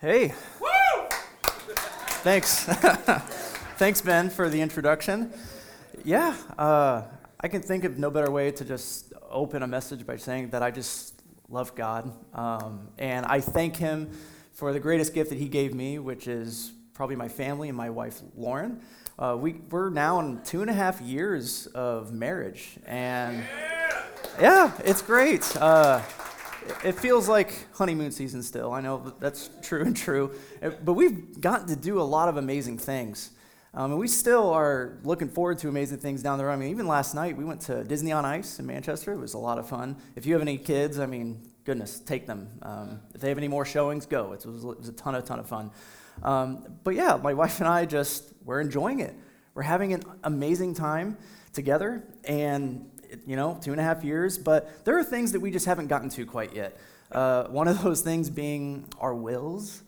Hey. Thanks. Thanks, Ben, for the introduction. Yeah, uh, I can think of no better way to just open a message by saying that I just love God. Um, and I thank Him for the greatest gift that He gave me, which is probably my family and my wife, Lauren. Uh, we, we're now in two and a half years of marriage. And yeah, it's great. Uh, it feels like honeymoon season still. I know that's true and true. But we've gotten to do a lot of amazing things. Um, and we still are looking forward to amazing things down the road. I mean, even last night, we went to Disney on Ice in Manchester. It was a lot of fun. If you have any kids, I mean, goodness, take them. Um, if they have any more showings, go. It was, it was a ton, of ton of fun. Um, but yeah, my wife and I just, we're enjoying it. We're having an amazing time together. And you know, two and a half years, but there are things that we just haven't gotten to quite yet. Uh, one of those things being our wills,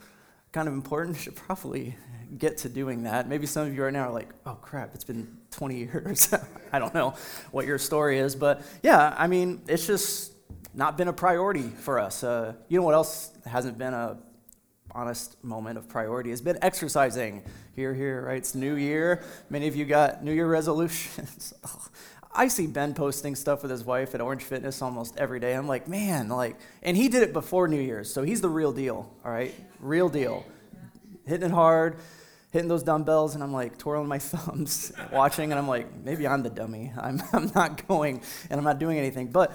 kind of important. Should probably get to doing that. Maybe some of you right now are like, oh crap, it's been 20 years. I don't know what your story is, but yeah, I mean, it's just not been a priority for us. Uh, you know what else hasn't been a honest moment of priority has been exercising. Here, here, right? It's New Year. Many of you got New Year resolutions. I see Ben posting stuff with his wife at Orange Fitness almost every day. I'm like, man, like, and he did it before New Year's, so he's the real deal, all right? Real deal. Hitting it hard, hitting those dumbbells, and I'm like twirling my thumbs, watching, and I'm like, maybe I'm the dummy. I'm, I'm not going and I'm not doing anything. But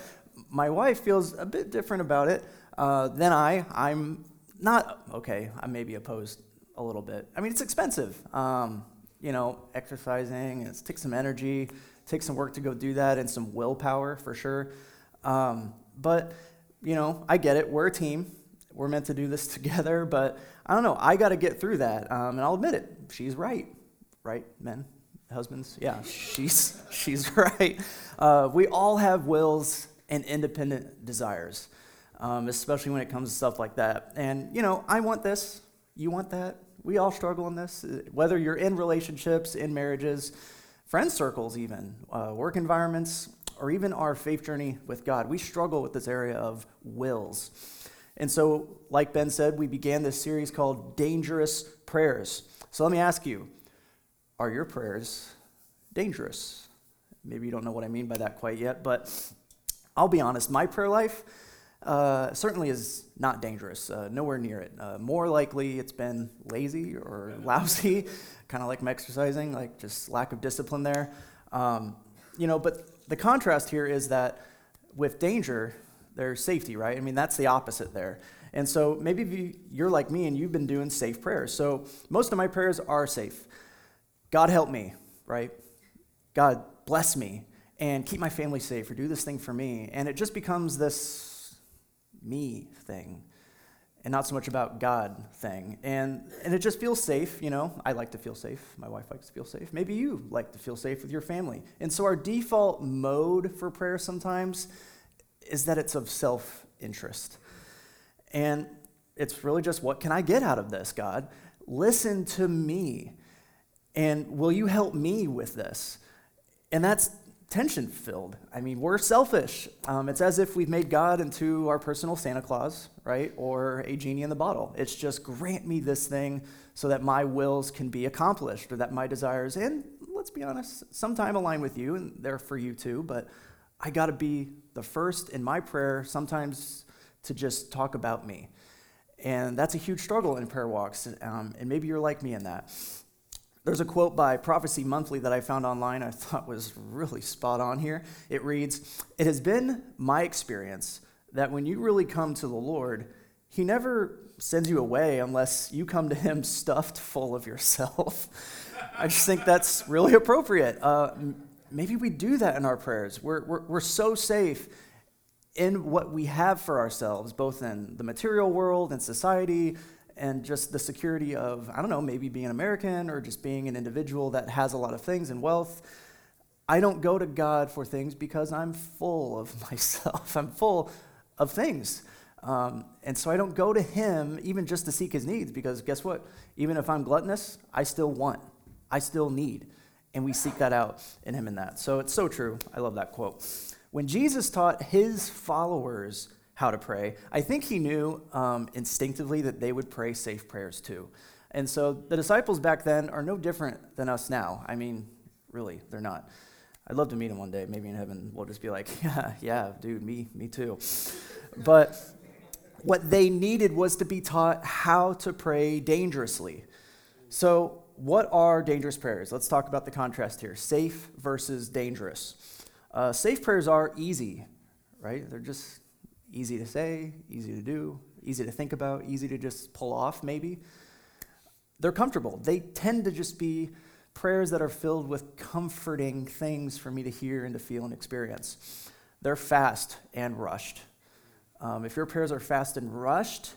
my wife feels a bit different about it uh, than I. I'm not, okay, I may be opposed a little bit. I mean, it's expensive. Um, you know, exercising, it takes some energy take some work to go do that and some willpower for sure. Um, but, you know, I get it. We're a team. We're meant to do this together. But I don't know. I got to get through that. Um, and I'll admit it. She's right. Right, men? Husbands? Yeah, she's, she's right. Uh, we all have wills and independent desires, um, especially when it comes to stuff like that. And, you know, I want this. You want that. We all struggle in this. Whether you're in relationships, in marriages, friend circles, even, uh, work environments, or even our faith journey with God. We struggle with this area of wills. And so, like Ben said, we began this series called Dangerous Prayers. So let me ask you are your prayers dangerous? Maybe you don't know what I mean by that quite yet, but I'll be honest, my prayer life uh, certainly is not dangerous, uh, nowhere near it. Uh, more likely, it's been lazy or lousy kind of like my exercising, like just lack of discipline there. Um, you know, but the contrast here is that with danger, there's safety, right? I mean, that's the opposite there. And so maybe you're like me and you've been doing safe prayers. So most of my prayers are safe. God help me, right? God bless me and keep my family safe or do this thing for me. And it just becomes this me thing and not so much about God thing. And, and it just feels safe, you know. I like to feel safe. My wife likes to feel safe. Maybe you like to feel safe with your family. And so our default mode for prayer sometimes is that it's of self interest. And it's really just what can I get out of this, God? Listen to me. And will you help me with this? And that's tension filled. I mean, we're selfish. Um, it's as if we've made God into our personal Santa Claus, right? Or a genie in the bottle. It's just grant me this thing so that my wills can be accomplished or that my desires, and let's be honest, sometime align with you and they're for you too, but I got to be the first in my prayer sometimes to just talk about me. And that's a huge struggle in prayer walks. Um, and maybe you're like me in that. There's a quote by Prophecy Monthly that I found online I thought was really spot on here. It reads It has been my experience that when you really come to the Lord, He never sends you away unless you come to Him stuffed full of yourself. I just think that's really appropriate. Uh, maybe we do that in our prayers. We're, we're, we're so safe in what we have for ourselves, both in the material world and society, and just the security of, I don't know, maybe being American or just being an individual that has a lot of things and wealth. I don't go to God for things because I'm full of myself. I'm full of things. Um, and so I don't go to Him even just to seek His needs because guess what? Even if I'm gluttonous, I still want, I still need. And we seek that out in Him in that. So it's so true. I love that quote. When Jesus taught His followers how to pray. I think he knew um, instinctively that they would pray safe prayers too. And so the disciples back then are no different than us now. I mean, really, they're not. I'd love to meet him one day. Maybe in heaven, we'll just be like, yeah, yeah, dude, me, me too. But what they needed was to be taught how to pray dangerously. So, what are dangerous prayers? Let's talk about the contrast here safe versus dangerous. Uh, safe prayers are easy, right? They're just easy to say, easy to do, easy to think about, easy to just pull off, maybe. They're comfortable. They tend to just be prayers that are filled with comforting things for me to hear and to feel and experience. They're fast and rushed. Um, if your prayers are fast and rushed,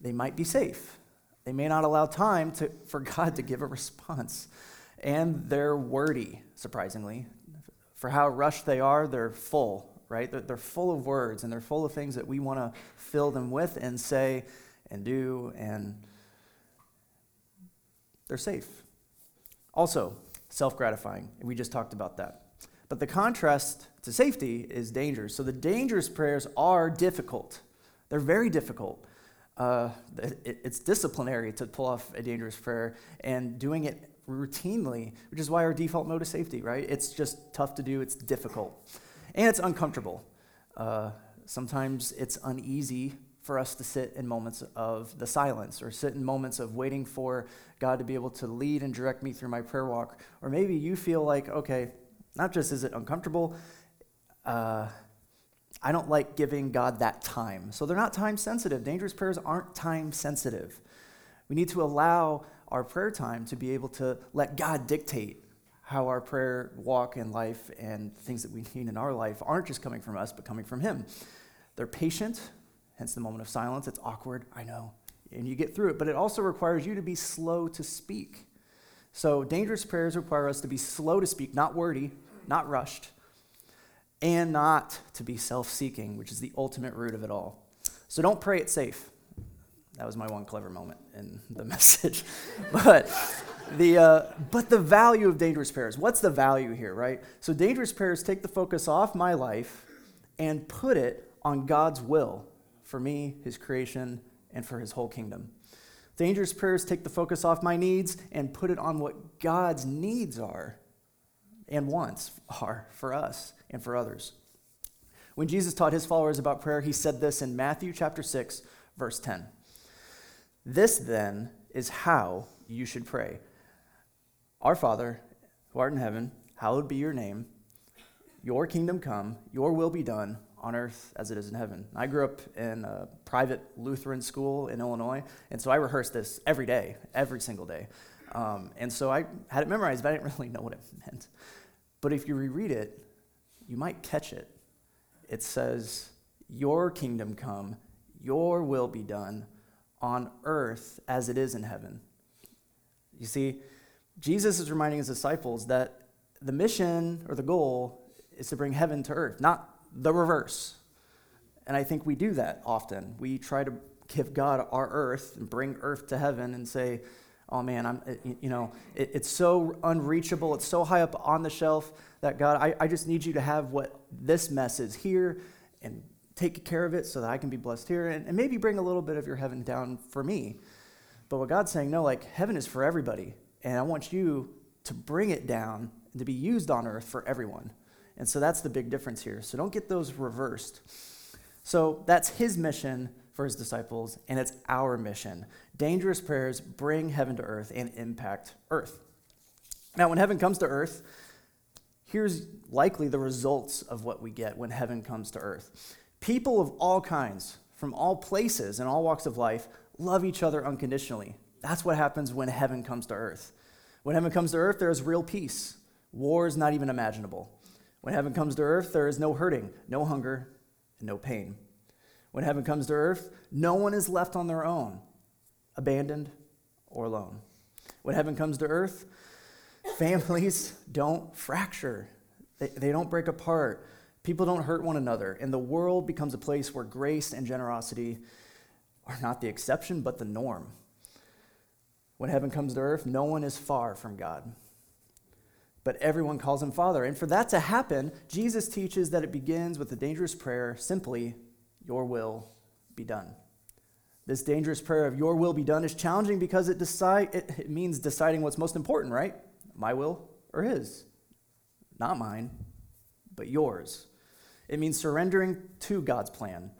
they might be safe. They may not allow time to, for God to give a response. And they're wordy, surprisingly. For how rushed they are, they're full, right? They're, they're full of words and they're full of things that we want to fill them with and say and do, and they're safe. Also, self gratifying. We just talked about that. But the contrast to safety is danger. So the dangerous prayers are difficult. They're very difficult. Uh, it, it's disciplinary to pull off a dangerous prayer, and doing it routinely, which is why our default mode is safety, right? It's just tough to do, it's difficult, and it's uncomfortable. Uh, sometimes it's uneasy for us to sit in moments of the silence or sit in moments of waiting for God to be able to lead and direct me through my prayer walk. Or maybe you feel like, okay, not just is it uncomfortable, uh, I don't like giving God that time. So they're not time sensitive. Dangerous prayers aren't time sensitive. We need to allow our prayer time to be able to let God dictate how our prayer walk in life and things that we need in our life aren't just coming from us, but coming from Him. They're patient, hence the moment of silence. It's awkward, I know, and you get through it, but it also requires you to be slow to speak. So, dangerous prayers require us to be slow to speak, not wordy, not rushed, and not to be self seeking, which is the ultimate root of it all. So don't pray it safe. That was my one clever moment in the message. but, the, uh, but the value of dangerous prayers, what's the value here, right? So dangerous prayers take the focus off my life and put it on God's will for me, His creation, and for His whole kingdom. Dangerous prayers take the focus off my needs and put it on what God's needs are and wants are for us and for others. When Jesus taught his followers about prayer, he said this in Matthew chapter 6, verse 10. This then is how you should pray. Our Father, who art in heaven, hallowed be your name. Your kingdom come, your will be done on earth as it is in heaven. I grew up in a private Lutheran school in Illinois, and so I rehearsed this every day, every single day. Um, and so I had it memorized, but I didn't really know what it meant. But if you reread it, you might catch it. It says, Your kingdom come, your will be done on earth as it is in heaven. You see, Jesus is reminding his disciples that the mission or the goal is to bring heaven to earth, not the reverse. And I think we do that often. We try to give God our earth and bring earth to heaven and say, oh man, I'm, you know, it, it's so unreachable. It's so high up on the shelf that God, I, I just need you to have what this mess is here and take care of it so that I can be blessed here and, and maybe bring a little bit of your heaven down for me. But what God's saying, no, like heaven is for everybody. And I want you to bring it down and to be used on earth for everyone. And so that's the big difference here. So don't get those reversed. So that's his mission for his disciples, and it's our mission. Dangerous prayers bring heaven to earth and impact earth. Now, when heaven comes to earth, here's likely the results of what we get when heaven comes to earth. People of all kinds, from all places and all walks of life, love each other unconditionally. That's what happens when heaven comes to earth. When heaven comes to earth, there is real peace. War is not even imaginable. When heaven comes to earth, there is no hurting, no hunger, and no pain. When heaven comes to earth, no one is left on their own, abandoned or alone. When heaven comes to earth, families don't fracture, they, they don't break apart. People don't hurt one another, and the world becomes a place where grace and generosity are not the exception, but the norm. When heaven comes to earth, no one is far from God, but everyone calls him Father. And for that to happen, Jesus teaches that it begins with the dangerous prayer simply, your will be done. This dangerous prayer of your will be done is challenging because it, decide, it, it means deciding what's most important, right? My will or his? Not mine, but yours. It means surrendering to God's plan,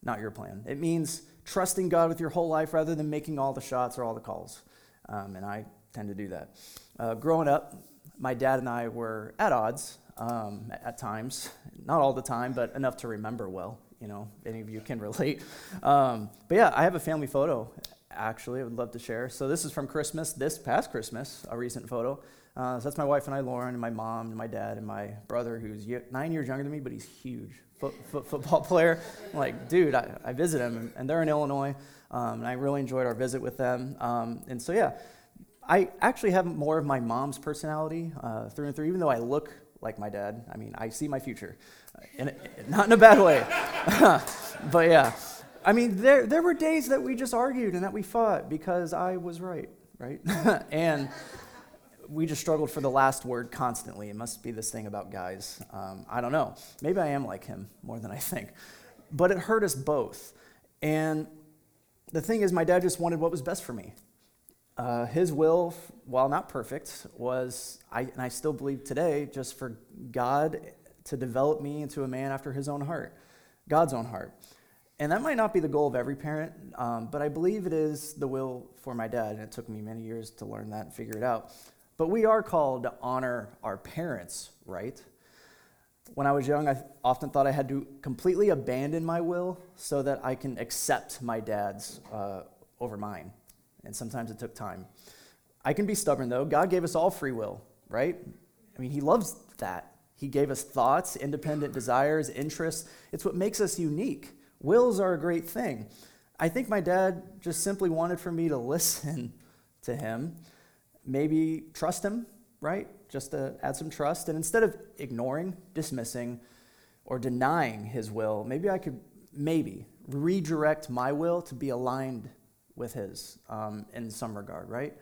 not your plan. It means trusting God with your whole life rather than making all the shots or all the calls. Um, and I tend to do that. Uh, growing up, my dad and I were at odds um, at times, not all the time, but enough to remember well. You know, any of you can relate. Um, but yeah, I have a family photo. Actually, I would love to share. So this is from Christmas, this past Christmas, a recent photo. Uh, so that's my wife and I, Lauren, and my mom, and my dad, and my brother, who's nine years younger than me, but he's huge foot, foot, football player. I'm like, dude, I, I visit him, and they're in Illinois, um, and I really enjoyed our visit with them. Um, and so, yeah, I actually have more of my mom's personality uh, through and through, even though I look like my dad. I mean, I see my future, in not in a bad way. but yeah, I mean, there, there were days that we just argued and that we fought because I was right, right? and we just struggled for the last word constantly. It must be this thing about guys. Um, I don't know. Maybe I am like him more than I think. But it hurt us both. And the thing is, my dad just wanted what was best for me. Uh, his will, while not perfect, was, I, and I still believe today, just for God to develop me into a man after his own heart, God's own heart. And that might not be the goal of every parent, um, but I believe it is the will for my dad. And it took me many years to learn that and figure it out. But we are called to honor our parents, right? When I was young, I often thought I had to completely abandon my will so that I can accept my dad's uh, over mine. And sometimes it took time. I can be stubborn, though. God gave us all free will, right? I mean, He loves that. He gave us thoughts, independent desires, interests. It's what makes us unique. Wills are a great thing. I think my dad just simply wanted for me to listen to him maybe trust him, right? Just to add some trust. And instead of ignoring, dismissing, or denying his will, maybe I could maybe redirect my will to be aligned with his um, in some regard, right?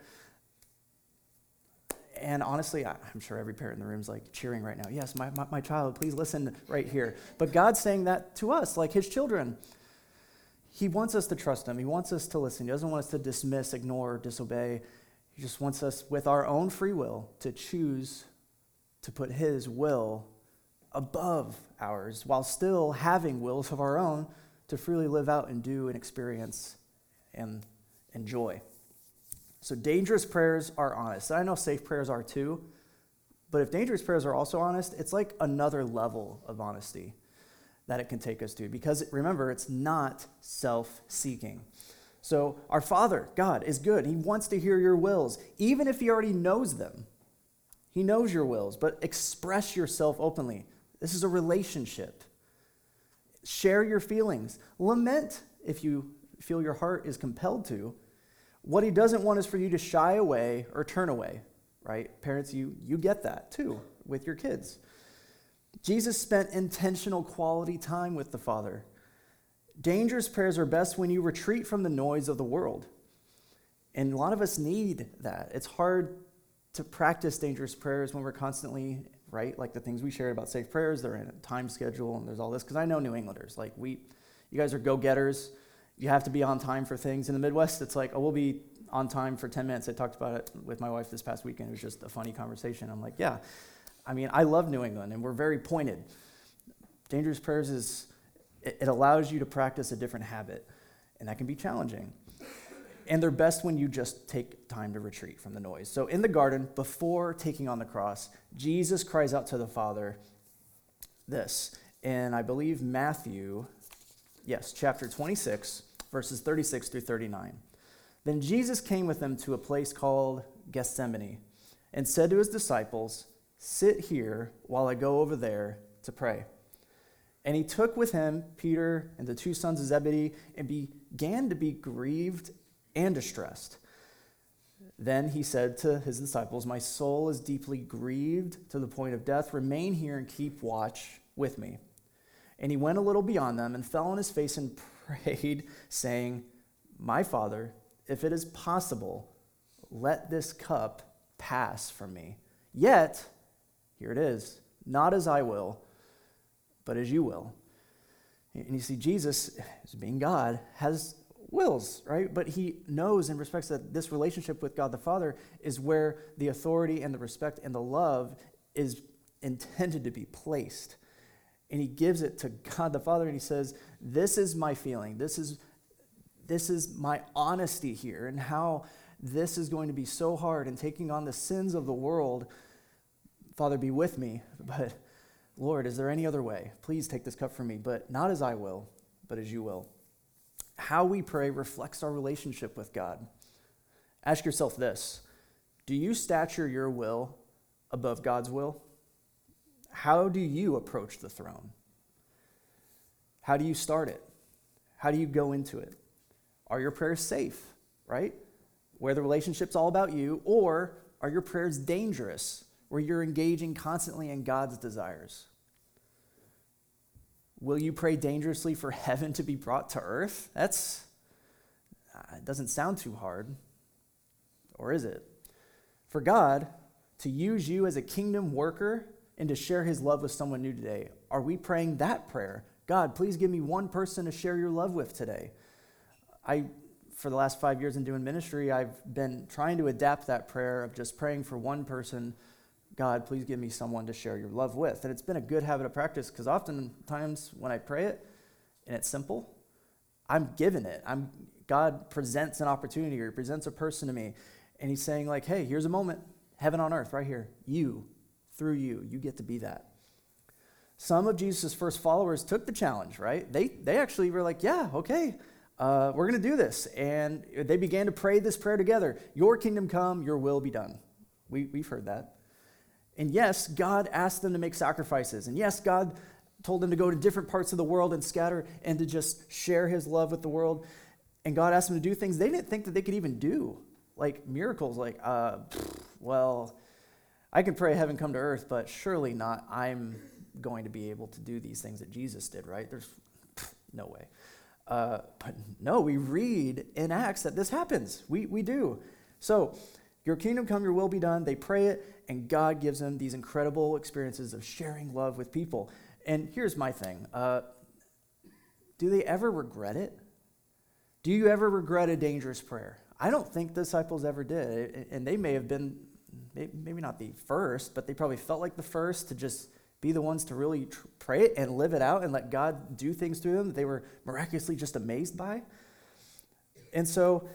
And honestly, I'm sure every parent in the room is like cheering right now. Yes, my, my, my child, please listen right here. But God's saying that to us, like his children. He wants us to trust him. He wants us to listen. He doesn't want us to dismiss, ignore, disobey. He just wants us, with our own free will, to choose to put His will above ours while still having wills of our own to freely live out and do and experience and enjoy. So, dangerous prayers are honest. I know safe prayers are too, but if dangerous prayers are also honest, it's like another level of honesty that it can take us to. Because remember, it's not self seeking. So, our Father, God, is good. He wants to hear your wills, even if He already knows them. He knows your wills, but express yourself openly. This is a relationship. Share your feelings. Lament if you feel your heart is compelled to. What He doesn't want is for you to shy away or turn away, right? Parents, you, you get that too with your kids. Jesus spent intentional quality time with the Father. Dangerous prayers are best when you retreat from the noise of the world. And a lot of us need that. It's hard to practice dangerous prayers when we're constantly, right? Like the things we shared about safe prayers, they're in a time schedule and there's all this. Because I know New Englanders. Like, we, you guys are go getters. You have to be on time for things. In the Midwest, it's like, oh, we'll be on time for 10 minutes. I talked about it with my wife this past weekend. It was just a funny conversation. I'm like, yeah. I mean, I love New England and we're very pointed. Dangerous prayers is it allows you to practice a different habit, and that can be challenging. And they're best when you just take time to retreat from the noise. So, in the garden, before taking on the cross, Jesus cries out to the Father this. And I believe Matthew, yes, chapter 26, verses 36 through 39. Then Jesus came with them to a place called Gethsemane and said to his disciples, Sit here while I go over there to pray. And he took with him Peter and the two sons of Zebedee and began to be grieved and distressed. Then he said to his disciples, My soul is deeply grieved to the point of death. Remain here and keep watch with me. And he went a little beyond them and fell on his face and prayed, saying, My Father, if it is possible, let this cup pass from me. Yet, here it is, not as I will but as you will. And you see, Jesus, as being God, has wills, right? But he knows and respects that this relationship with God the Father is where the authority and the respect and the love is intended to be placed. And he gives it to God the Father and he says, This is my feeling. This is, this is my honesty here, and how this is going to be so hard and taking on the sins of the world. Father, be with me. But Lord, is there any other way? Please take this cup from me, but not as I will, but as you will. How we pray reflects our relationship with God. Ask yourself this Do you stature your will above God's will? How do you approach the throne? How do you start it? How do you go into it? Are your prayers safe, right? Where the relationship's all about you, or are your prayers dangerous, where you're engaging constantly in God's desires? Will you pray dangerously for heaven to be brought to earth? That's, uh, it doesn't sound too hard. Or is it? For God to use you as a kingdom worker and to share his love with someone new today, are we praying that prayer? God, please give me one person to share your love with today. I, for the last five years in doing ministry, I've been trying to adapt that prayer of just praying for one person God, please give me someone to share your love with. And it's been a good habit of practice because oftentimes when I pray it and it's simple, I'm given it. I'm, God presents an opportunity or presents a person to me. And he's saying, like, hey, here's a moment, heaven on earth, right here. You, through you, you get to be that. Some of Jesus' first followers took the challenge, right? They, they actually were like, yeah, okay, uh, we're going to do this. And they began to pray this prayer together Your kingdom come, your will be done. We, we've heard that. And yes, God asked them to make sacrifices. And yes, God told them to go to different parts of the world and scatter and to just share his love with the world. And God asked them to do things they didn't think that they could even do, like miracles, like, uh, well, I can pray heaven come to earth, but surely not I'm going to be able to do these things that Jesus did, right? There's no way. Uh, but no, we read in Acts that this happens. We, we do. So, your kingdom come, your will be done. They pray it, and God gives them these incredible experiences of sharing love with people. And here's my thing uh, do they ever regret it? Do you ever regret a dangerous prayer? I don't think disciples ever did. And they may have been, maybe not the first, but they probably felt like the first to just be the ones to really pray it and live it out and let God do things through them that they were miraculously just amazed by. And so,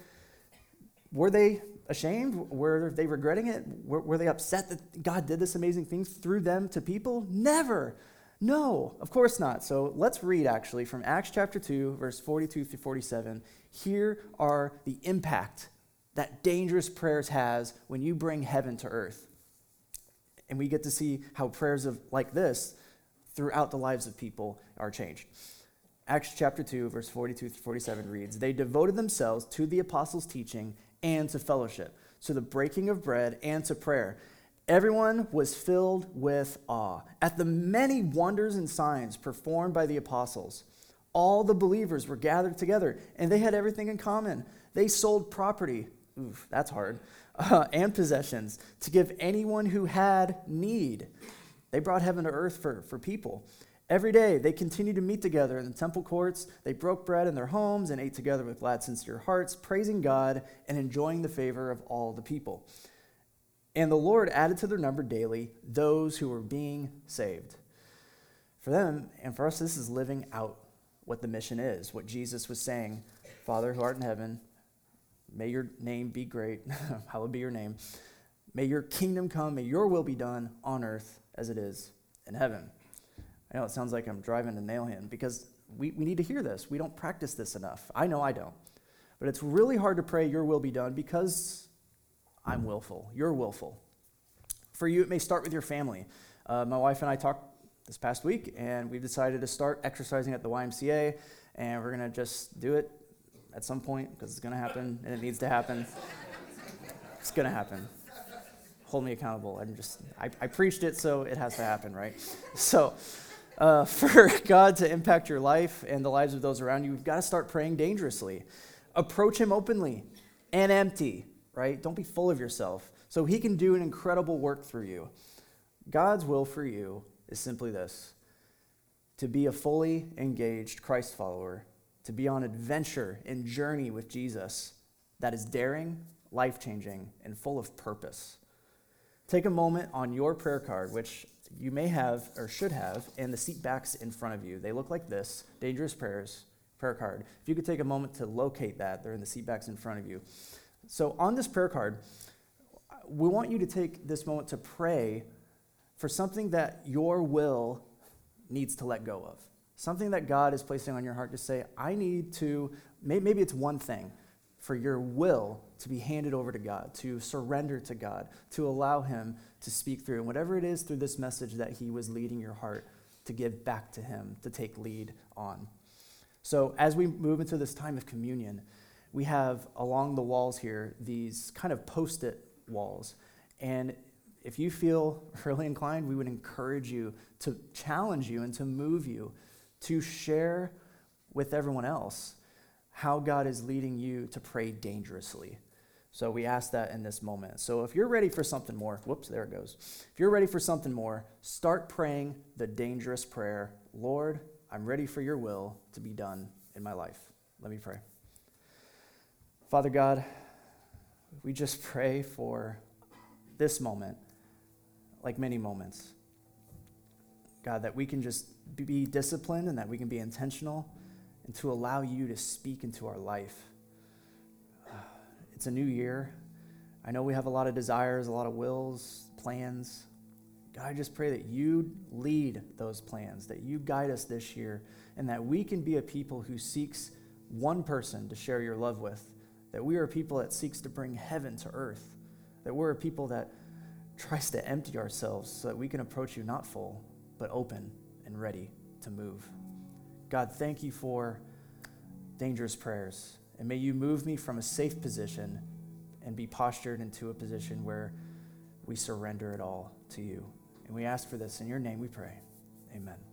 were they ashamed? Were they regretting it? Were, were, they upset that God did this amazing thing through them to people? Never. No, of course not. So let's read actually from Acts chapter 2, verse 42 through 47. Here are the impact that dangerous prayers has when you bring heaven to earth. And we get to see how prayers of like this throughout the lives of people are changed. Acts chapter 2, verse 42 through 47 reads They devoted themselves to the apostles' teaching and to fellowship, to the breaking of bread and to prayer. Everyone was filled with awe at the many wonders and signs performed by the apostles. All the believers were gathered together, and they had everything in common. They sold property, oof, that's hard, uh, and possessions to give anyone who had need. They brought heaven to earth for, for people. Every day they continued to meet together in the temple courts. They broke bread in their homes and ate together with glad, sincere hearts, praising God and enjoying the favor of all the people. And the Lord added to their number daily those who were being saved. For them and for us, this is living out what the mission is, what Jesus was saying Father who art in heaven, may your name be great, hallowed be your name. May your kingdom come, may your will be done on earth as it is in heaven. I know it sounds like I'm driving to nail him because we, we need to hear this. We don't practice this enough. I know I don't. But it's really hard to pray, Your will be done, because I'm willful. You're willful. For you, it may start with your family. Uh, my wife and I talked this past week, and we've decided to start exercising at the YMCA, and we're going to just do it at some point because it's going to happen and it needs to happen. it's going to happen. Hold me accountable. I'm just, I, I preached it, so it has to happen, right? So, uh, for God to impact your life and the lives of those around you, you've got to start praying dangerously. Approach Him openly and empty, right? Don't be full of yourself. So He can do an incredible work through you. God's will for you is simply this to be a fully engaged Christ follower, to be on adventure and journey with Jesus that is daring, life changing, and full of purpose. Take a moment on your prayer card, which you may have or should have, and the seat backs in front of you. They look like this Dangerous Prayers prayer card. If you could take a moment to locate that, they're in the seat backs in front of you. So, on this prayer card, we want you to take this moment to pray for something that your will needs to let go of. Something that God is placing on your heart to say, I need to, maybe it's one thing, for your will to be handed over to God, to surrender to God, to allow Him to speak through. And whatever it is through this message that He was leading your heart to give back to Him, to take lead on. So as we move into this time of communion, we have along the walls here these kind of post it walls. And if you feel really inclined, we would encourage you to challenge you and to move you to share with everyone else how God is leading you to pray dangerously. So we ask that in this moment. So if you're ready for something more, whoops, there it goes. If you're ready for something more, start praying the dangerous prayer Lord, I'm ready for your will to be done in my life. Let me pray. Father God, we just pray for this moment, like many moments. God, that we can just be disciplined and that we can be intentional and to allow you to speak into our life. It's a new year. I know we have a lot of desires, a lot of wills, plans. God, I just pray that you lead those plans, that you guide us this year, and that we can be a people who seeks one person to share your love with, that we are a people that seeks to bring heaven to earth, that we're a people that tries to empty ourselves so that we can approach you not full, but open and ready to move. God, thank you for dangerous prayers. And may you move me from a safe position and be postured into a position where we surrender it all to you. And we ask for this in your name we pray. Amen.